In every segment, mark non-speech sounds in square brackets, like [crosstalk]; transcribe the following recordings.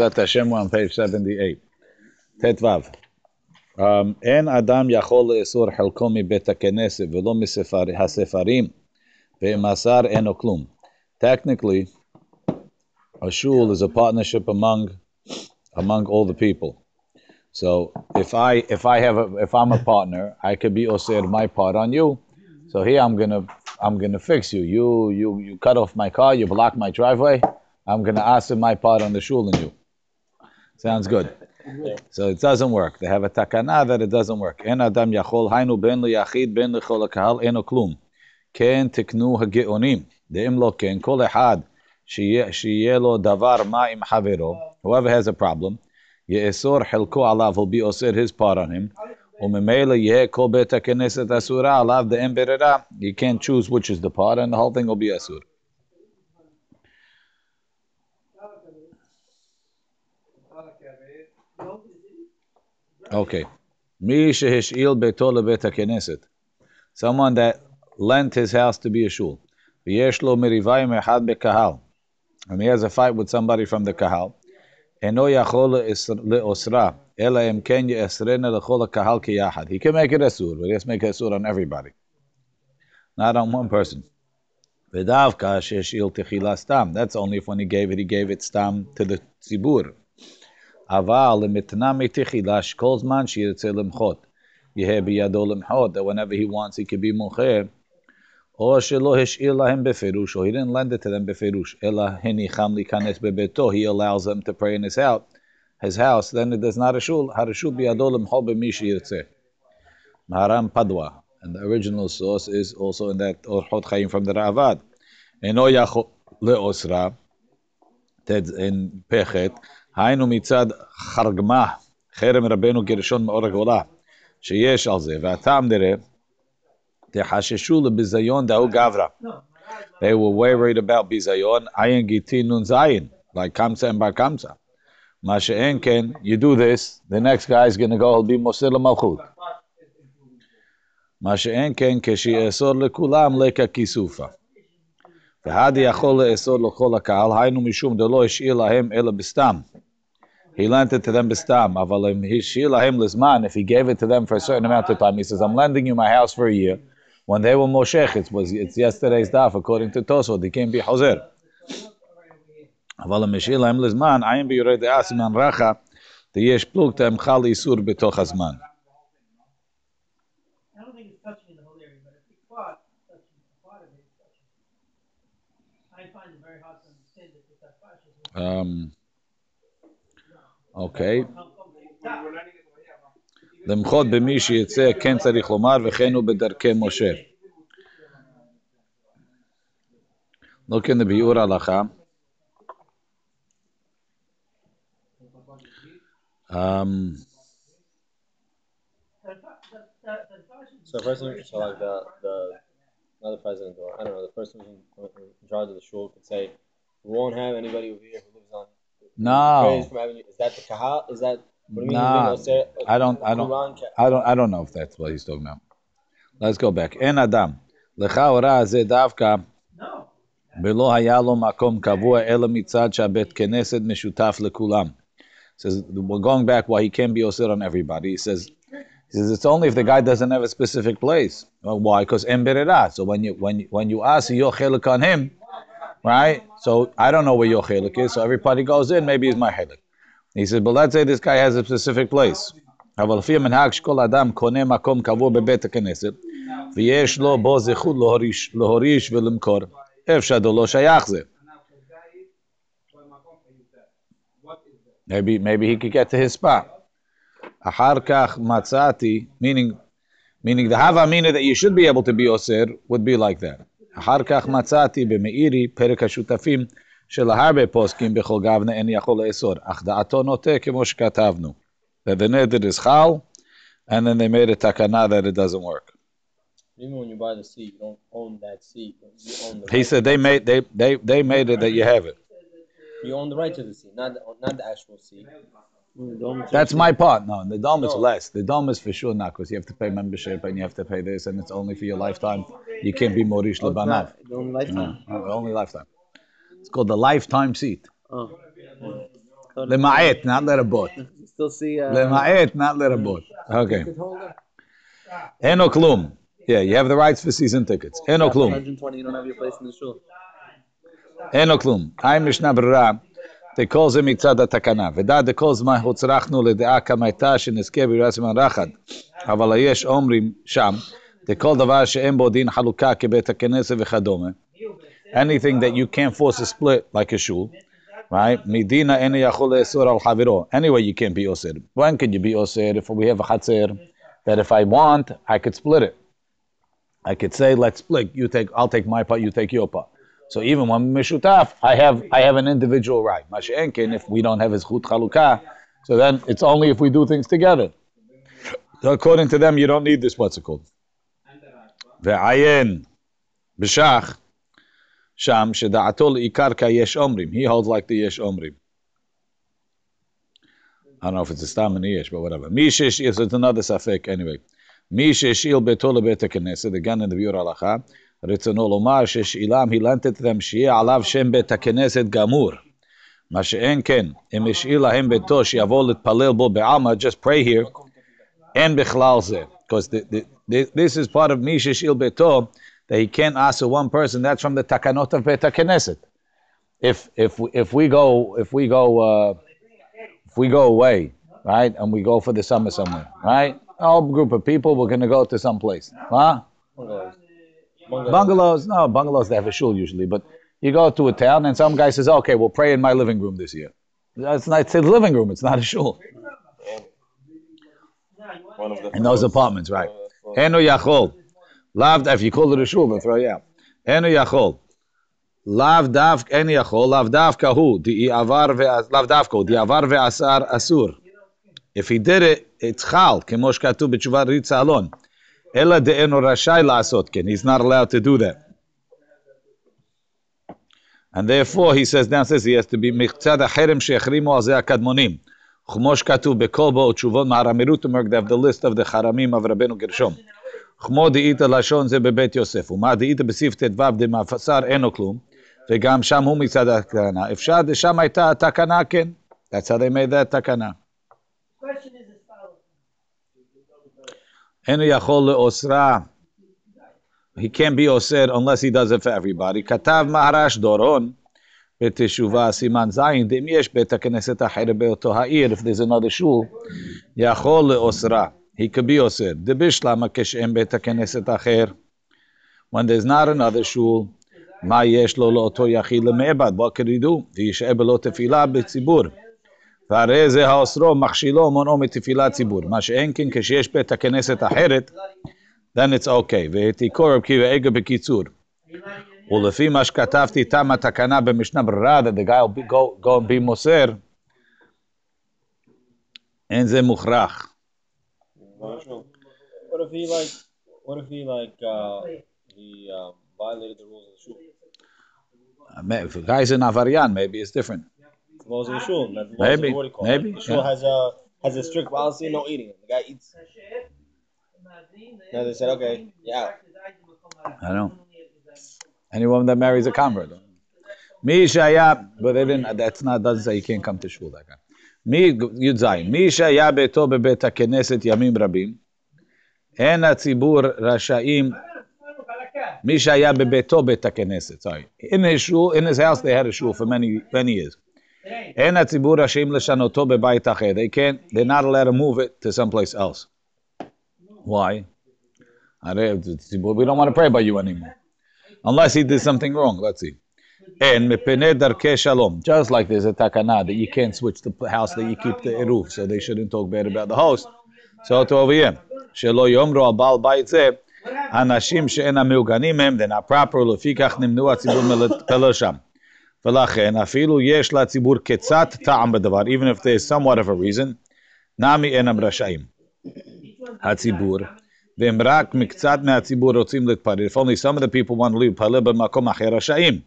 That Hashem on page 78. ט"ו. אין אדם יכול לאסור חלקו מבית הכנסת ולא מהספרים, ואם אסר אינו כלום. Technically, a shul is a partnership among among all the people. So if I if I have a, if I'm a partner, I could be osir my part on you. So here I'm gonna I'm gonna fix you. You you you cut off my car, you block my driveway. I'm gonna ask my part on the shul and you. Sounds good. So it doesn't work. They have a takana that it doesn't work. En adam yachol haynu ben liyachid ben lechol kahal eno klum. כן תקנו הגאונים, דאם לא כן, כל אחד שיהיה לו דבר מה עם חברו, whoever has a problem, יאסור חלקו עליו, will be אוסר his part on him, וממילא יהיה כל בית הכנסת אסורה עליו דאם ברירה, you can't choose which is the part, and the whole thing will be אסור. Okay. Mi shehishil beito lebet. Someone that lent his house to be a shul. V'yesh lo echad bekahal. And he has a fight with somebody from the kahal. Eno yachol leosra. Ela emken yeesrena lechol kahal kiyahad. He can make it sur, but he has to make it sur on everybody. Not on one person. V'davka shehishil techila stam. That's only if when he gave it, he gave it stam to the tzibur. אבל למתנה מתחילה שכל זמן שירצה למחות, יהא בידו למחות, that whenever he wants he can be מוכר, או שלא השאיר להם בפירוש, or he didn't lend it to them בפירוש, אלא הניחם להיכנס בביתו, he allows them to pray in his house, his house, then it is not a shul, הרשות בידו למחות במי שירצה. מהר"ם פדווה, and the original source is also in that אורחות חיים from the רעב"ד. אינו יכול לאוסרה, in פחת, היינו מצד חרגמה, חרם רבנו גרשון מאור הגאולה, שיש על זה, והטעם נראה, תחששו לביזיון דהו גברא. They were worried about ביזיון, עין גיטין זין, like קמצא and בר קמצא. מה שאין כן, you do this, the next guy is going to go, he'll be מוסר למלכות. מה שאין כן, כשיאסור לכולם לקה כיסופה. והדי יכול לאסור לכל הקהל, היינו משום דלא השאיר להם אלא בסתם. He lent it to them. Avalim hishilahim lizman. If he gave it to them for a certain amount of time, he says, "I'm lending you my house for a year." When they were moshech, it was it's yesterday's daf according to Tosfot. They can't be hozer. Avalim hishilahim lizman. Ayin bi yored asiman racha. The yesh pluk tem chal isur betoch hazman. Don't think the whole area, but if it's part, touching a part of it, it's touching. I find very hard to understand it with that question. Um, אוקיי. למחות במי שיצא כן צריך לומר וכן הוא בדרכי משה. לא כן בביאור הלכה. Um, So president, so like the the not the president or I don't know the person who's in, in charge of the shul could say, we won't have anybody over here who lives on no, praise from having is that the kahal? Is that what do you mean? Nah, you mean, I don't- I don't- Quran ca- I don't, I don't know if that's what he's talking about. Let's go back. אין אדם, לכאורה זה דווקא No. ולא היה לו מקום קבוע אלא מצד שהבית כנסת משותף לכולם. says we're going back why he can't be osir on everybody. He says he says it's only if the guy doesn't have a specific place. Well, why? Because emberera. So when you when you, when you ask your chelik on him, right? So I don't know where your chelik is. So everybody goes in. Maybe it's my chelik. He says, but let's say this guy has a specific place. אבל לפי המנהג שכל אדם קונה מקום קבוע בבית הכנסת, ויש לו בו זכות להוריש, להוריש ולמכור, איפה שהדו לא שייך זה. Maybe, maybe he could get to his spot. אחר כך מצאתי, meaning, meaning the hava meaning that you should be able to be osir would be like that. אחר כך מצאתי במאירי פרק השותפים של הרבה פוסקים בכל גבנה אין יכול לאסור, אך דעתו נוטה כמו שכתבנו. That the neder is chal, and then they made a takana that it doesn't work. Even when you buy the seat, you don't own that seat. You own the He right. said they made they they they made it that you have it. you own the right to the seat, not the, not the actual seat. That's my part. No, the dom is less. The dom is for sure not because you have to pay membership and you have to pay this, and it's only for your lifetime. You can't be morish lebanav. Only lifetime. Uh, only lifetime. It's called the lifetime seat. Oh. Lema'et, not lerabot. Still see. Uh, le Lema'et, not lerabot. Okay. Enoklum. Yeah, you have the rights for season tickets. Enoklum. 120. You don't have your place in the shul. Enoklum. I Mishnah משנה ברירה, דכל זה מצד התקנה. ודע דכל זמן הוצרכנו לדעה כמה הייתה שנזכה בירת זמן רחד. אבל יש אומרים שם, דכל דבר שאין בו דין חלוקה כבית הכנסת וכדומה. Anything that you can't force a split like a shul, right? מדינה אינו יכול לאסור על חברו. Anyway, you can't be אוסר. When could you be אוסר? If we have a חצר, that if I want, I could split it. I could say, let's split. You take, I'll take my part, you take your part. So even when mishutaf, I have I have an individual right. Masha'enkin, if we don't have his chut chalukah, so then it's only if we do things together. So according to them, you don't need this. What's it called? Ve'ayin b'shach sham sheda'ato le'ikar ka yesh omrim. He holds like the yesh omrim. I don't know if it's a stam and yesh, but whatever. Mishish is it's another safek anyway. Mishish il beto lebet knesset again in the biur halacha. רצונו לומר ששאילם הילנתת להם שיהיה עליו שם בית הכנסת גמור. מה שאין כן, אם השאיר להם ביתו שיבוא להתפלל בו בעלמא, just pray here, אין בכלל זה. Because the, the, the, this is part of מי שהשאיר ביתו, that he can't ask one person, that's from the תקנות of בית הכנסת. If, if, if we go, if we go, uh, if we go away, right, and we go for the summer somewhere, right, a whole group of people, we're going to go to some place, huh? Bungalows. No, bungalows they have a shul usually, but you go to a town and some guy says, "Okay, we'll pray in my living room this year." That's not it's a living room; it's not a shul. One of the In those apartments, right? Enu yachol, lav. If you call it a shul, they'll throw you out. Enu yachol, lav dav. Enu yachol, lav dav kahu. Di avar ve lav davko. Di avar ve asar asur. If he did it, it's chal. Kemosh katu b'tshuva ritza Ela de'enu rashai la'asot ken. He's not allowed to do that. And therefore, he says downstairs, he has to be מקצת החרם שהחרימו על זה הקדמונים. כמו שכתוב בכל בו תשובות מהרמי רוטנברג, they have the list of the חרמים of רבנו גרשום. כמו דאית לשון זה בבית יוסף, ומה דאית בסעיף ט"ו דמאפסר אינו כלום, וגם שם הוא מצד התקנה. אפשר, שם הייתה התקנה, כן. That's how they made that תקנה. אינו יכול לאוסרה. He can't be אוסר unless he does it for everybody. כתב מהרש דורון בתשובה סימן זין, אם יש בית הכנסת אחר באותו העיר, if there's another shul, יכול לאוסרה. He could be אוסר. דבשלמה כשאין בית הכנסת אחר. When there's not another shul, מה יש לו לאותו יחיד למעבד? What could he do? וישעה בלא תפילה בציבור. והרי זה האוסרו מכשילו מונעו מתפילת ציבור. מה שאין כן כשיש בית הכנסת אחרת, then it's okay. והתיקו רב קיבא עגה בקיצור. ולפי מה שכתבתי תם התקנה במשנה ברירה, that the guy will be, go, go and be מוסר, אין זה מוכרח. What if he like? What if he like? Uh, he um, violated the rules of the shul. If a guy's an avarian, maybe it's different. The laws of the shul. Not the laws Maybe, Of what do you call maybe, It. The shul yeah. has a has a strict policy, no eating. The guy eats. Now they said, okay, yeah. I know. Any woman that marries a convert. מי שהיה, but they didn't, that's not, doesn't say you can't come to shul, that guy. מי, י"ז, מי שהיה ביתו בבית הכנסת ימים רבים, אין הציבור רשאים, מי שהיה בביתו בית הכנסת, sorry. In his shul, in his house they had a shul for many, many years. אין הציבור רשאים לשנותו בבית אחר. They can't, they're not allowed to move it to someplace else. Why? הרי הציבור, we don't want to pray by you anymore. Unless he did something wrong, let's see. And mepene darkei shalom. Just like there's a takana that you can't switch the house that you keep the eruv, so they shouldn't talk bad about the host. So to over here. שלא יאמרו על בעל בית זה, אנשים שאינם מעוגנים הם, they're not proper, לפיכך נמנעו הציבור מלהתפלל שם. ולכן אפילו יש לציבור קצת טעם בדבר, even if there's somewhat of a reason, נמי אינם רשאים. הציבור, והם רק מקצת מהציבור רוצים להתפלל, if only some of the people want to להתפלל במקום אחר רשאים.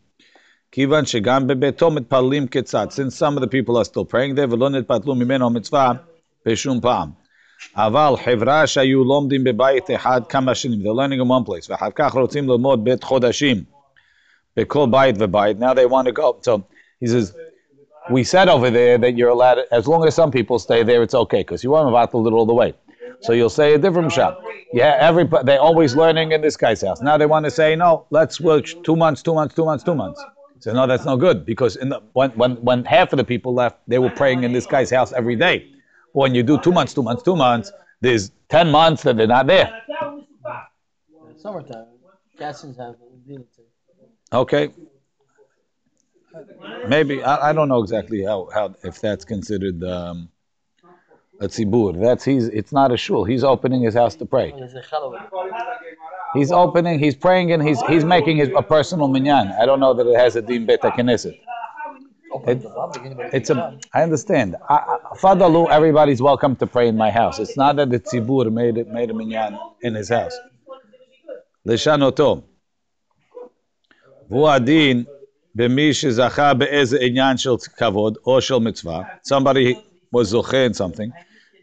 כיוון שגם בביתו מתפללים קצת, since some of the people are still praying there, ולא נתפתלו ממנו מצווה בשום פעם. אבל חברה שהיו לומדים בבית אחד כמה שנים, they're learning in one place, ואחר כך רוצים ללמוד בית חודשים, They call bayit v'bayit. Now they want to go. So he says, we said over there that you're allowed, as long as some people stay there, it's okay because you want to vattel it all the way. So you'll say a different shop. Yeah, every they're always learning in this guy's house. Now they want to say no. Let's work two months, two months, two months, two months. So no, that's no good because the, when, when when half of the people left, they were praying in this guy's house every day. When you do two months, two months, two months, there's ten months that they're not there. Summertime, Cassins have Okay. Maybe I, I don't know exactly how, how if that's considered um, a tzibur. That's he's. It's not a shul. He's opening his house to pray. He's opening. He's praying and he's he's making his a personal minyan. I don't know that it has a din bet knesset. It, it's a. I understand. Fadalu, everybody's welcome to pray in my house. It's not that the tzibur made it made a minyan in his house. Leshanotom. והוא הדין במי שזכה באיזה עניין של כבוד או של מצווה. Somebody was זוכה in something.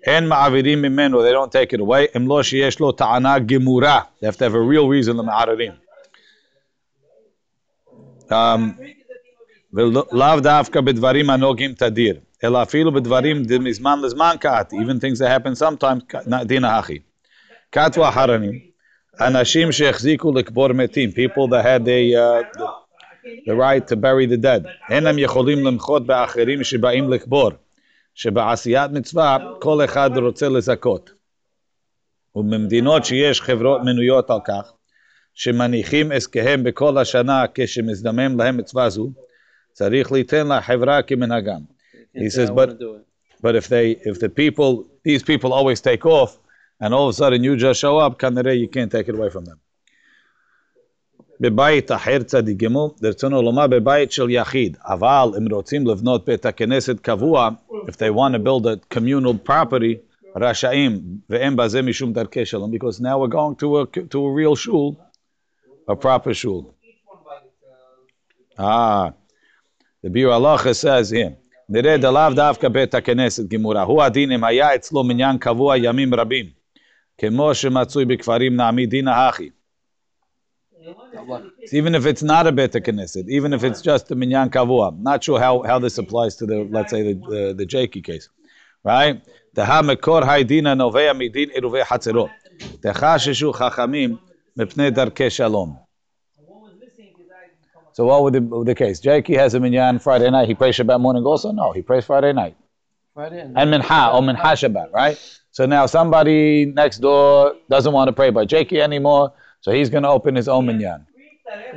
אין מעבירים ממנו, they don't take it away, אם לא שיש לו טענה גמורה. They have to have a real reason למערערים. Um, ולאו דווקא בדברים הנוגעים תדיר, אלא אפילו בדברים מזמן לזמן קעתי, even things that happen sometimes, דין האחי. כתבו אחרונים, אנשים שהחזיקו לקבור מתים, people that had the, uh, the, the right to bury the dead, אין הם יכולים למחות באחרים שבאים לקבור. שבעשיית מצווה כל אחד רוצה לזכות. ובמדינות שיש חברות מנויות על כך, שמניחים עסקיהם בכל השנה כשמזדמם להם מצווה זו, צריך ליתן לחברה כמנהגם. He says, but, but if they, if the people, these people always take off, and all of a sudden you just show up, kanere, you can't take it away from them. בבית אחר לומר בבית של יחיד, אבל אם רוצים לבנות בית הכנסת קבוע, if they want to build a communal property, רשאים, ואין בזה משום דרכי שלום, because now we're going to a, to a real shul, a proper shul. Ah, the Biur Halacha says here, נראה דלאו דווקא בית הכנסת גמורה, הוא הדין אם היה אצלו מניין קבוע ימים רבים. Kemo shematzui b'kfarim na'amidin ahachi. So even if it's not a bet Knesset, even if it's just a minyan kavua, not sure how, how this applies to the let's say the the, the Jakey case, right? Teha mekor haidina novea midin eruve hatzerot. The sheshu chachamim mepnei darkei shalom. So what would the, the case? Jakey has a minyan Friday night. He prays Shabbat morning also. No, he prays Friday night. Friday night. and minha or minha Shabbat, right? So now somebody next door doesn't want to pray by Jakey anymore. So he's going to open his own minyan.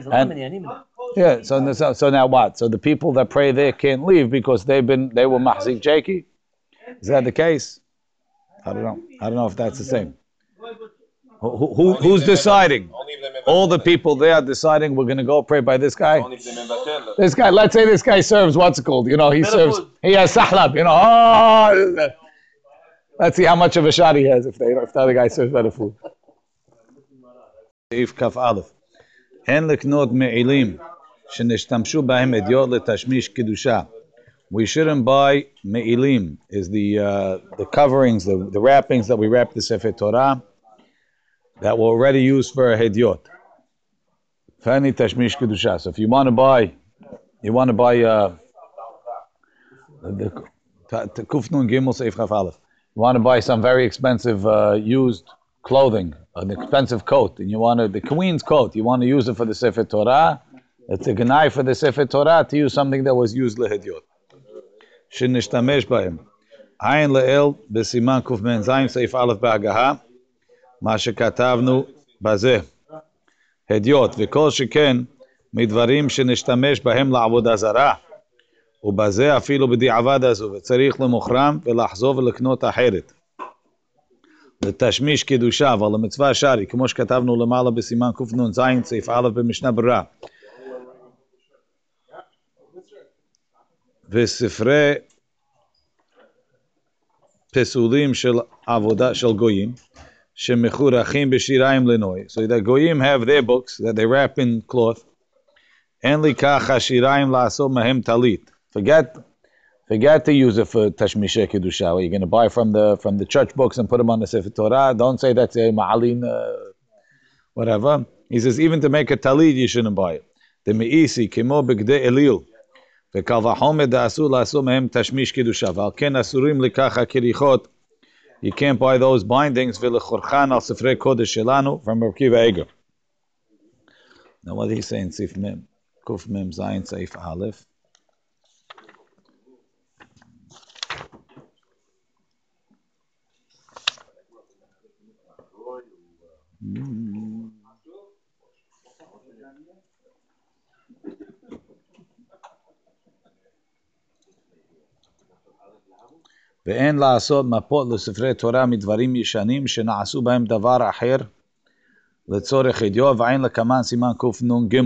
And, yeah. So, so so now what? So the people that pray there can't leave because they've been they were mahzik jakey. Is that the case? I don't know. I don't know if that's the same. Who, who, who's deciding? All the people there are deciding we're going to go pray by this guy. This guy. Let's say this guy serves what's it called? You know, he serves. He has sahlab. You know. Oh, let's see how much of a shot he has if they if the other guy serves better food. סעיף כ"א אין לקנות מעילים שנשתמשו בהם אדיוט לתשמיש קדושה. We shouldn't buy me'ilim, is the, uh, the coverings, the, the wrappings that we wrap the Sefer Torah that were already used for a hediot. Fani tashmish kedusha. So if you want to buy, you want to buy uh, the Kufnun Gimel Seif Chaf Aleph. You want to buy some very expensive uh, used clothing, an expensive coat, and you want to, the queen's coat, you want to use it for the Sefer Torah, it's a gnai for the Sefer Torah to use something that was used lehedyot. שנשתמש בהם. עין לאל בסימן קמ"ז סעיף א' בהגהה, מה שכתבנו בזה. הדיוט, וכל שכן מדברים שנשתמש בהם לעבודה זרה, ובזה אפילו בדיעבד הזו, וצריך למוכרם ולחזור ולקנות אחרת. לתשמיש קידושה, אבל למצווה שרי, כמו שכתבנו למעלה בסימן קנ"ז, סעיף א' במשנה ברירה. וספרי פסולים של עבודה של גויים, שמחורכים בשיריים לנוי. So the גויים have their books that they wrap in cloth. אין לי כך השיריים לעשות מהם טלית. Forget Forget to use it for Tashmisha Kedusha. You're going to buy from the from the church books and put them on the Sefer Torah. Don't say that's a Ma'alin, uh, whatever. He says, even to make a talid, you shouldn't buy it. The Me'isi, Kimo Begde Elil. וקל וחומר דאסור לעשו מהם תשמיש קידושה, ועל כן אסורים לכך הכריכות. You can't buy those bindings ולחורכן על ספרי קודש שלנו from מרכיב העגל. Now what he's saying, סעיף מ', קמ"ז, סעיף א', ואין לעשות מפות לספרי תורה מדברים ישנים שנעשו בהם דבר אחר לצורך ידיעו ואין לקמן סימן קנ"ג.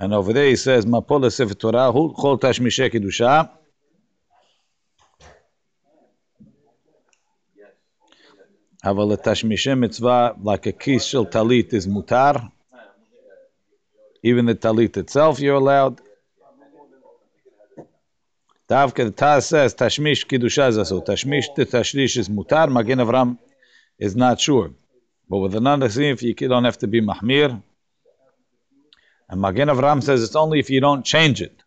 And over there he says מפות לספר תורה הוא כל תשמישי קדושה אבל לתשמישי מצווה like a כיס של טלית is מותר even the talit itself you're allowed דווקא the Taz says tashmish kiddusha is also tashmish to tashlish is mutar magen avram is not sure but with another if you don't have to be mahmir and magen avram says it's only if you don't change it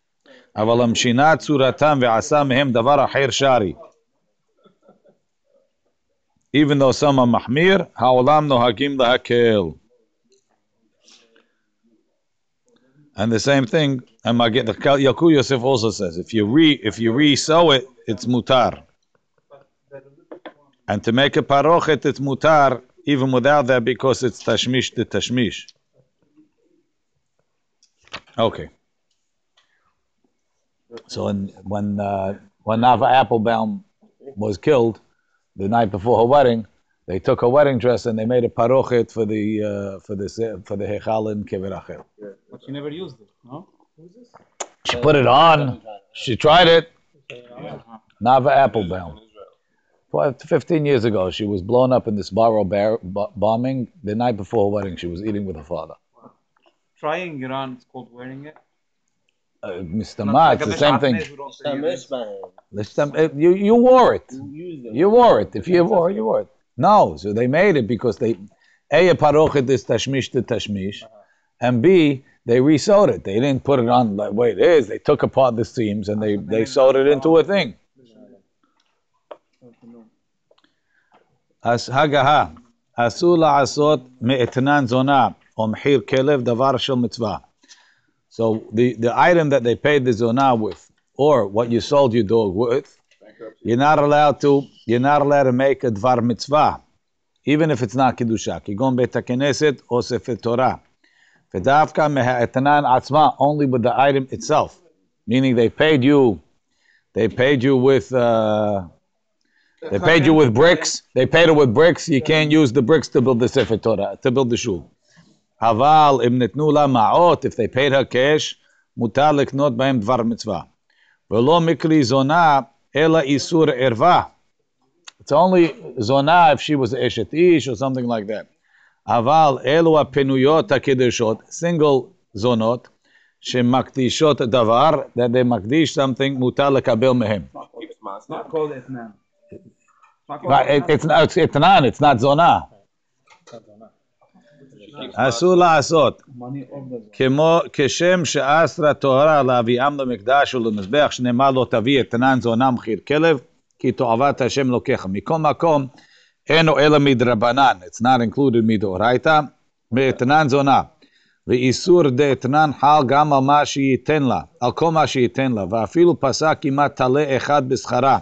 אבל המשינה צורתם ועשה מהם דבר אחר שרי even though some are mahmir, ha'olam the lahakel. And the same thing, and the Yaku Yosef also says, if you re if you re-sow it, it's mutar. And to make a parochet, it's mutar, even without that, because it's tashmish to tashmish. Okay. So when when uh, when Nava Applebaum was killed, the night before her wedding, they took her wedding dress and they made a parochet for the uh, for the for the hechal in Kever But she never used it, no? She put it on. She tried it. Nava Applebaum. 15 years ago, she was blown up in this Barrow bar- b- bombing. The night before her wedding, she was eating with her father. Trying it on, it's called wearing it. Uh, Mr. Max, the same thing. You, you wore it. You, wore it. If you wore it, you wore it. No, so they made it because they, A, a parochet is tashmish to tashmish, and B, they resewed it. They didn't put it on the way it is. They took apart the seams and they, they sewed it into a thing. As hagaha, asula asot me'etnan zona, omhir kelev davar shel mitzvah. So the, the item that they paid the zonah with, or what you sold your dog with, Bankruptcy. you're not allowed to you're not allowed to make a dvar mitzvah, even if it's not kiddushah. Kigon beit hakeneset or sefer Torah. V'davka meha'etanan atzma, only with the item itself. Meaning they paid you, they paid you with, uh, they paid you with bricks. They paid it with bricks. You can't use the bricks to build the sefer Torah, to build the shul. אבל אם נתנו לה מעות, if they paid her cash, מותר לקנות בהם דבר מצווה. ולא מקרי זונה, אלא איסור ערווה. It's only זונה if she was אשת איש or something like that. אבל אלו הפנויות הקדושות, single זונות, שמקדישות דבר, that they מקדיש something, מותר לקבל מהם. It's not called etnan. It's not called Right, it, it's, it's, it's not, it's not זונה. אסור לעשות. כמו כשם שאסרה טהרה להביאם למקדש ולמזבח שנאמר לו תביא אתנן זונה מחיר כלב כי תועבת השם לוקח. מכל מקום אינו אלא מדרבנן, it's not included מדאורייתא, מאתנן זונה. ואיסור דאתנן חל גם על מה שייתן לה, על כל מה שייתן לה, ואפילו פסק כמעט טלה אחד בשכרה,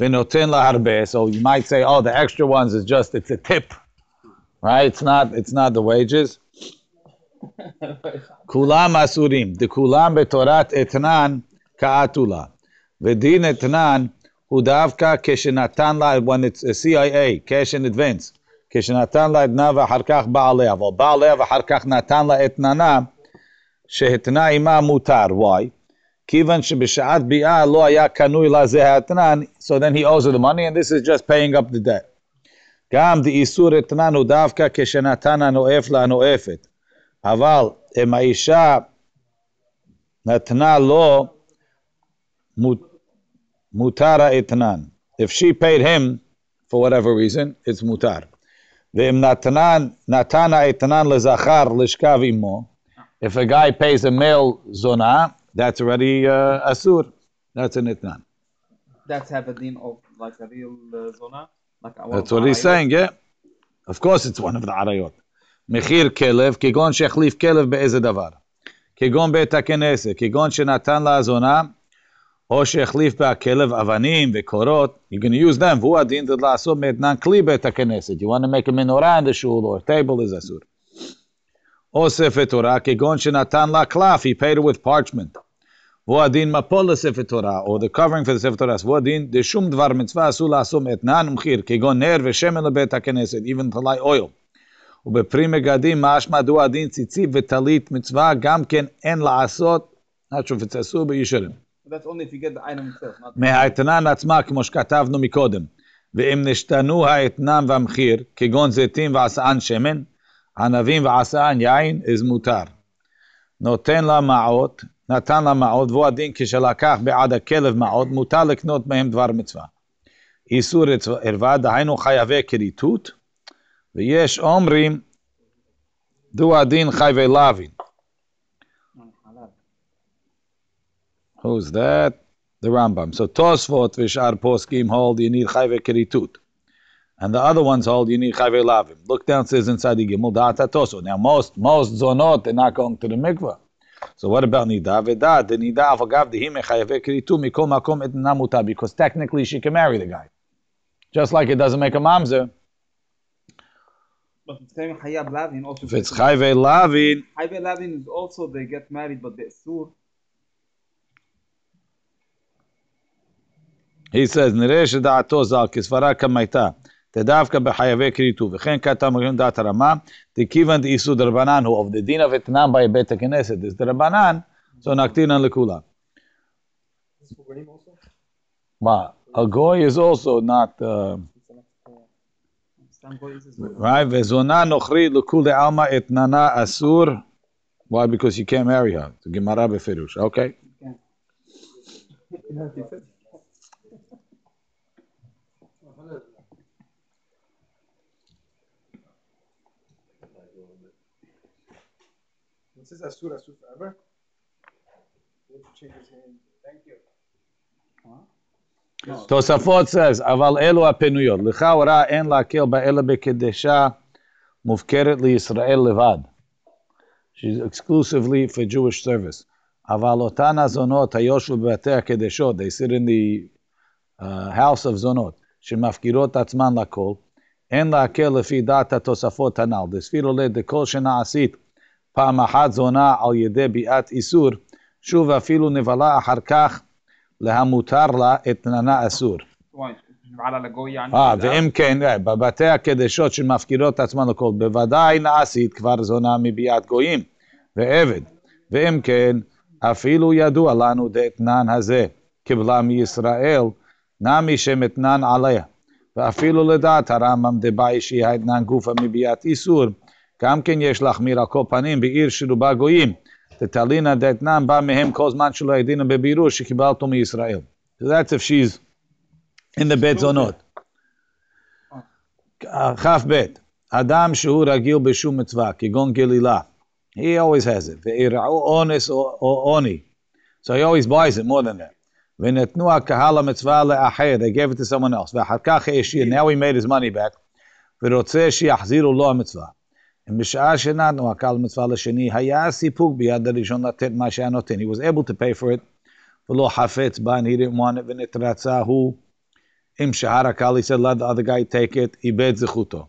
ונותן לה הרבה, so you might say, oh, the extra ones is just, it's a tip, right? It's not, it's not the wages. [laughs] כולם אסורים, דכולם בתורת אתנן כאתולה. ודין אתנן הוא דווקא כשנתן לה, when it's a CIA, cash in advance, כשנתן לה אתנה ואחר כך בא עליה, אבל בא עליה ואחר כך נתן לה אתננה, שהתנה עמה מותר. Why? כיוון שבשעת ביאה לא היה קנוי לה זה האתנן, so then he owes her the money and this is just paying up the debt. גם דאיסור אתנן הוא דווקא כשנתן הנואף לנואפת. אבל אם האישה נתנה לו מות- מותר האתנן. If she paid him, for whatever reason, it's מותר. ואם נתנן, נתן האתנן לזכר לשכב עמו, if a guy pays a male זונה, that's already uh, asur. That's an itnan. That's have a din of like a real uh, zona. Like a That's what he's saying, yeah. Of course it's one of the עריות. מחיר כלב, כגון שהחליף כלב באיזה דבר. כגון בית הכנסת, כגון שנתן לה הזונה, או שהחליף בה כלב אבנים וקורות, you're going to use them, והוא הדין זה לעשות מאתנן כלי בית הכנסת. You want to make a menorah in the shul or table is אסור. או ספר תורה, כגון שנתן לה קלף, he paid it with parchment. והוא הדין מפול לספר תורה, או the covering for the ספר תורה, והוא הדין דשום דבר מצווה אסור לעשות מאתנן ומחיר, כגון נר ושמן לבית הכנסת, even light oil. ובפרי מגדים משמע דו הדין ציצית וטלית מצווה, גם כן אין לעשות, it's אסור בישרים. מהאתנן עצמה, כמו שכתבנו מקודם. ואם נשתנו האתנן והמחיר, כגון זיתים ועשאן שמן, ענבים ועשאן יין, אז מותר. נותן לה מעות, נתן לה מעות, והוא הדין כשלקח בעד הכלב מעות, מותר לקנות מהם דבר מצווה. איסור ערווה, דהיינו חייבי כריתות, ויש אומרים, דו הדין חייבי לוין. Who's that? The Rambam. So v'shar poskim hold you need chayve keritut. and the other one's hold you need chayve lavim. Look downstairs inside the gimel da'atatoso. Now most most zonot they're not going to the mikvah. So what about nida vedat? The nida avagav dehime chayve kritu mikol makom et namuta because technically she can marry the guy, just like it doesn't make a mamzer. But it's saying Lavin also. If it's Chayve Lavin. Is also they get married, but the Sur. He says, Neresh da'ato zal kisvara kamaita. דווקא בחייבי כריתות, וכן כתב מגן דעת הרמה, דכיוון דאיסור דרבנן הוא, of the din of אתנן by בית הכנסת, is דרבנן, so נקטינן לכולם. מה, a goy is also not, uh, Some boys is right, וזונה נוכרית לכולי עלמא אתננה אסור, why? Because you can't marry her, זה גמרא בפירוש, אוקיי? This is Asur, Asur forever. We have to change his name. Thank you. תוספות says, אבל אלו הפנויות, לכאורה אין להקל בה אלא בקדשה מופקרת לישראל לבד. She's exclusively for Jewish service. אבל אותן הזונות היושבו בבתי הקדשות, they sit in the uh, house of זונות, שמפקירות עצמן לכל, אין להקל לפי דעת התוספות הנ"ל. דספיר עולה דכל שנעשית פעם אחת זונה על ידי ביאת איסור, שוב אפילו נבלה אחר כך להמותר לה אתננה אסור. אה, ואם כן, אה, בבתי הקדשות שמפקירות עצמן לכל, בוודאי נעשית כבר זונה מביאת גויים ועבד. ואם כן, אפילו ידוע לנו דאתנן הזה, קיבלה מישראל, נמי שמתנן עליה. ואפילו לדעת הרמב"ם דבאי שהיא האתנן גופה מביאת איסור. גם כן יש להחמיר על כל פנים בעיר שרובה גויים. תתלינא דאתנן בא מהם כל זמן שלא ידינה בבירור שקיבלתו מישראל. So that's if she's in the בית זונות. כ"ב, אדם שהוא רגיל בשום מצווה, כגון גלילה, he always has it, ויראו אונס או או עוני, so he always buys it more than that. ונתנו הקהל המצווה לאחר, they gave it to someone else, ואחר כך השאיר, now he made his money back, ורוצה שיחזירו לו המצווה. אם בשעה שנתנו הקהל המצווה לשני, היה סיפוק ביד הראשון לתת מה שהיה נותן, he was able to pay for it, ולא חפץ בה, and he didn't want it, ונתרצה הוא אם שאר הקהל, he said, let the other guy take it, איבד זכותו.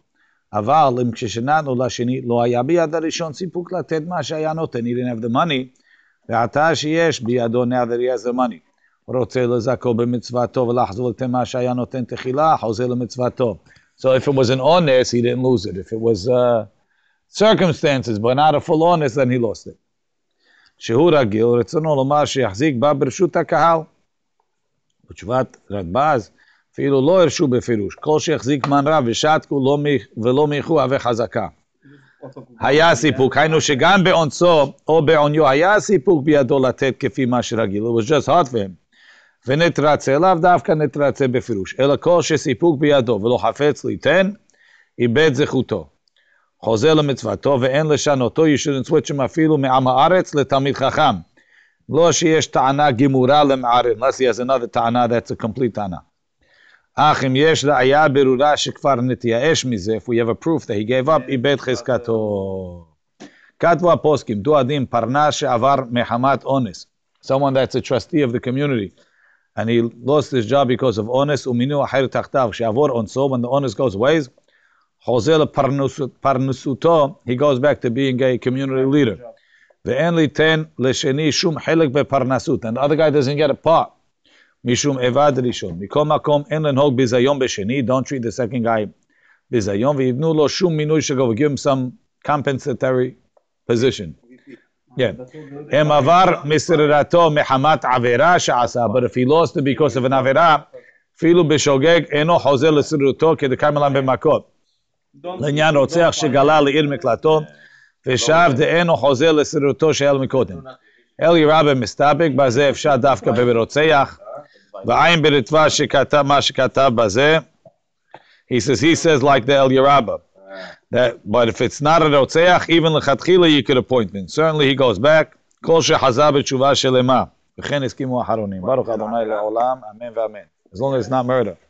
אבל אם כששנתנו לשני, לא היה ביד הראשון סיפוק לתת מה שהיה נותן, he didn't have the money, ועתה שיש בידו, now that he has the money. רוצה לזכו במצוותו ולחזור לתת מה שהיה נותן תחילה, חוזר למצוותו. So if it was an honest, he didn't lose it. If it was uh, circumstances, but not a full honest, then he lost it. שהוא רגיל, רצונו לומר שיחזיק בה ברשות הקהל. בתשובת רדב"ז, אפילו לא הרשו בפירוש, כל שהחזיק מן רב ושתקו לא מ- ולא מיחו הווה חזקה. היה סיפוק, היינו שגם באונסו או בעוניו היה סיפוק בידו לתת כפי מה שרגיל, it was just hard for him. ונתרצה, לאו דווקא נתרצה בפירוש, אלא כל שסיפוק בידו ולא חפץ ליתן, איבד זכותו. חוזר למצוותו ואין לשנותו, switch him אפילו מעם הארץ לתלמיד חכם. לא שיש טענה גמורה למערער, unless he has another טענה that's a complete טענה. אך אם יש ראיה ברורה שכבר נתייאש מזה, if we have a proof that he gave up, איבד חזקתו. כתבו הפוסקים, דו הדין פרנס שעבר מחמת אונס. Someone that's a trustee of the community. And he lost his job because of אונס, ומינו אחר תחתיו. כשיעבור אונסו, when the honest goes away, Hosel Parnusuto, he goes back to being a community leader. The only ten lesheni shum helik beparnasut, and the other guy doesn't get a part. Mishum evad rishon. Mikol makom en lenhog bizayon besheni. Don't treat the second guy bizayon. V'ivnu lo shum minu shagov. Give him some compensatory position. Yeah. Hem avar misirato mehamat avera shasa. But if he lost it because of an avera, filu b'shogeg eno hozel l'siruto be makot. לעניין רוצח שגלה לעיר מקלטו, ושב דאינו חוזר לסררותו שהיה מקודם. אלי רבי מסתפק בזה אפשר דווקא ברוצח, ועין ברתווה שכתב מה שכתב בזה. He says, he says like the El Yerabba. That, but if it's not a רוצח, even לכתחילה you could appoint him. Certainly he goes back. כל שחזר בתשובה שלמה. וכן הסכימו האחרונים. ברוך אדוני לעולם, אמן ואמן. As long as it's not murder.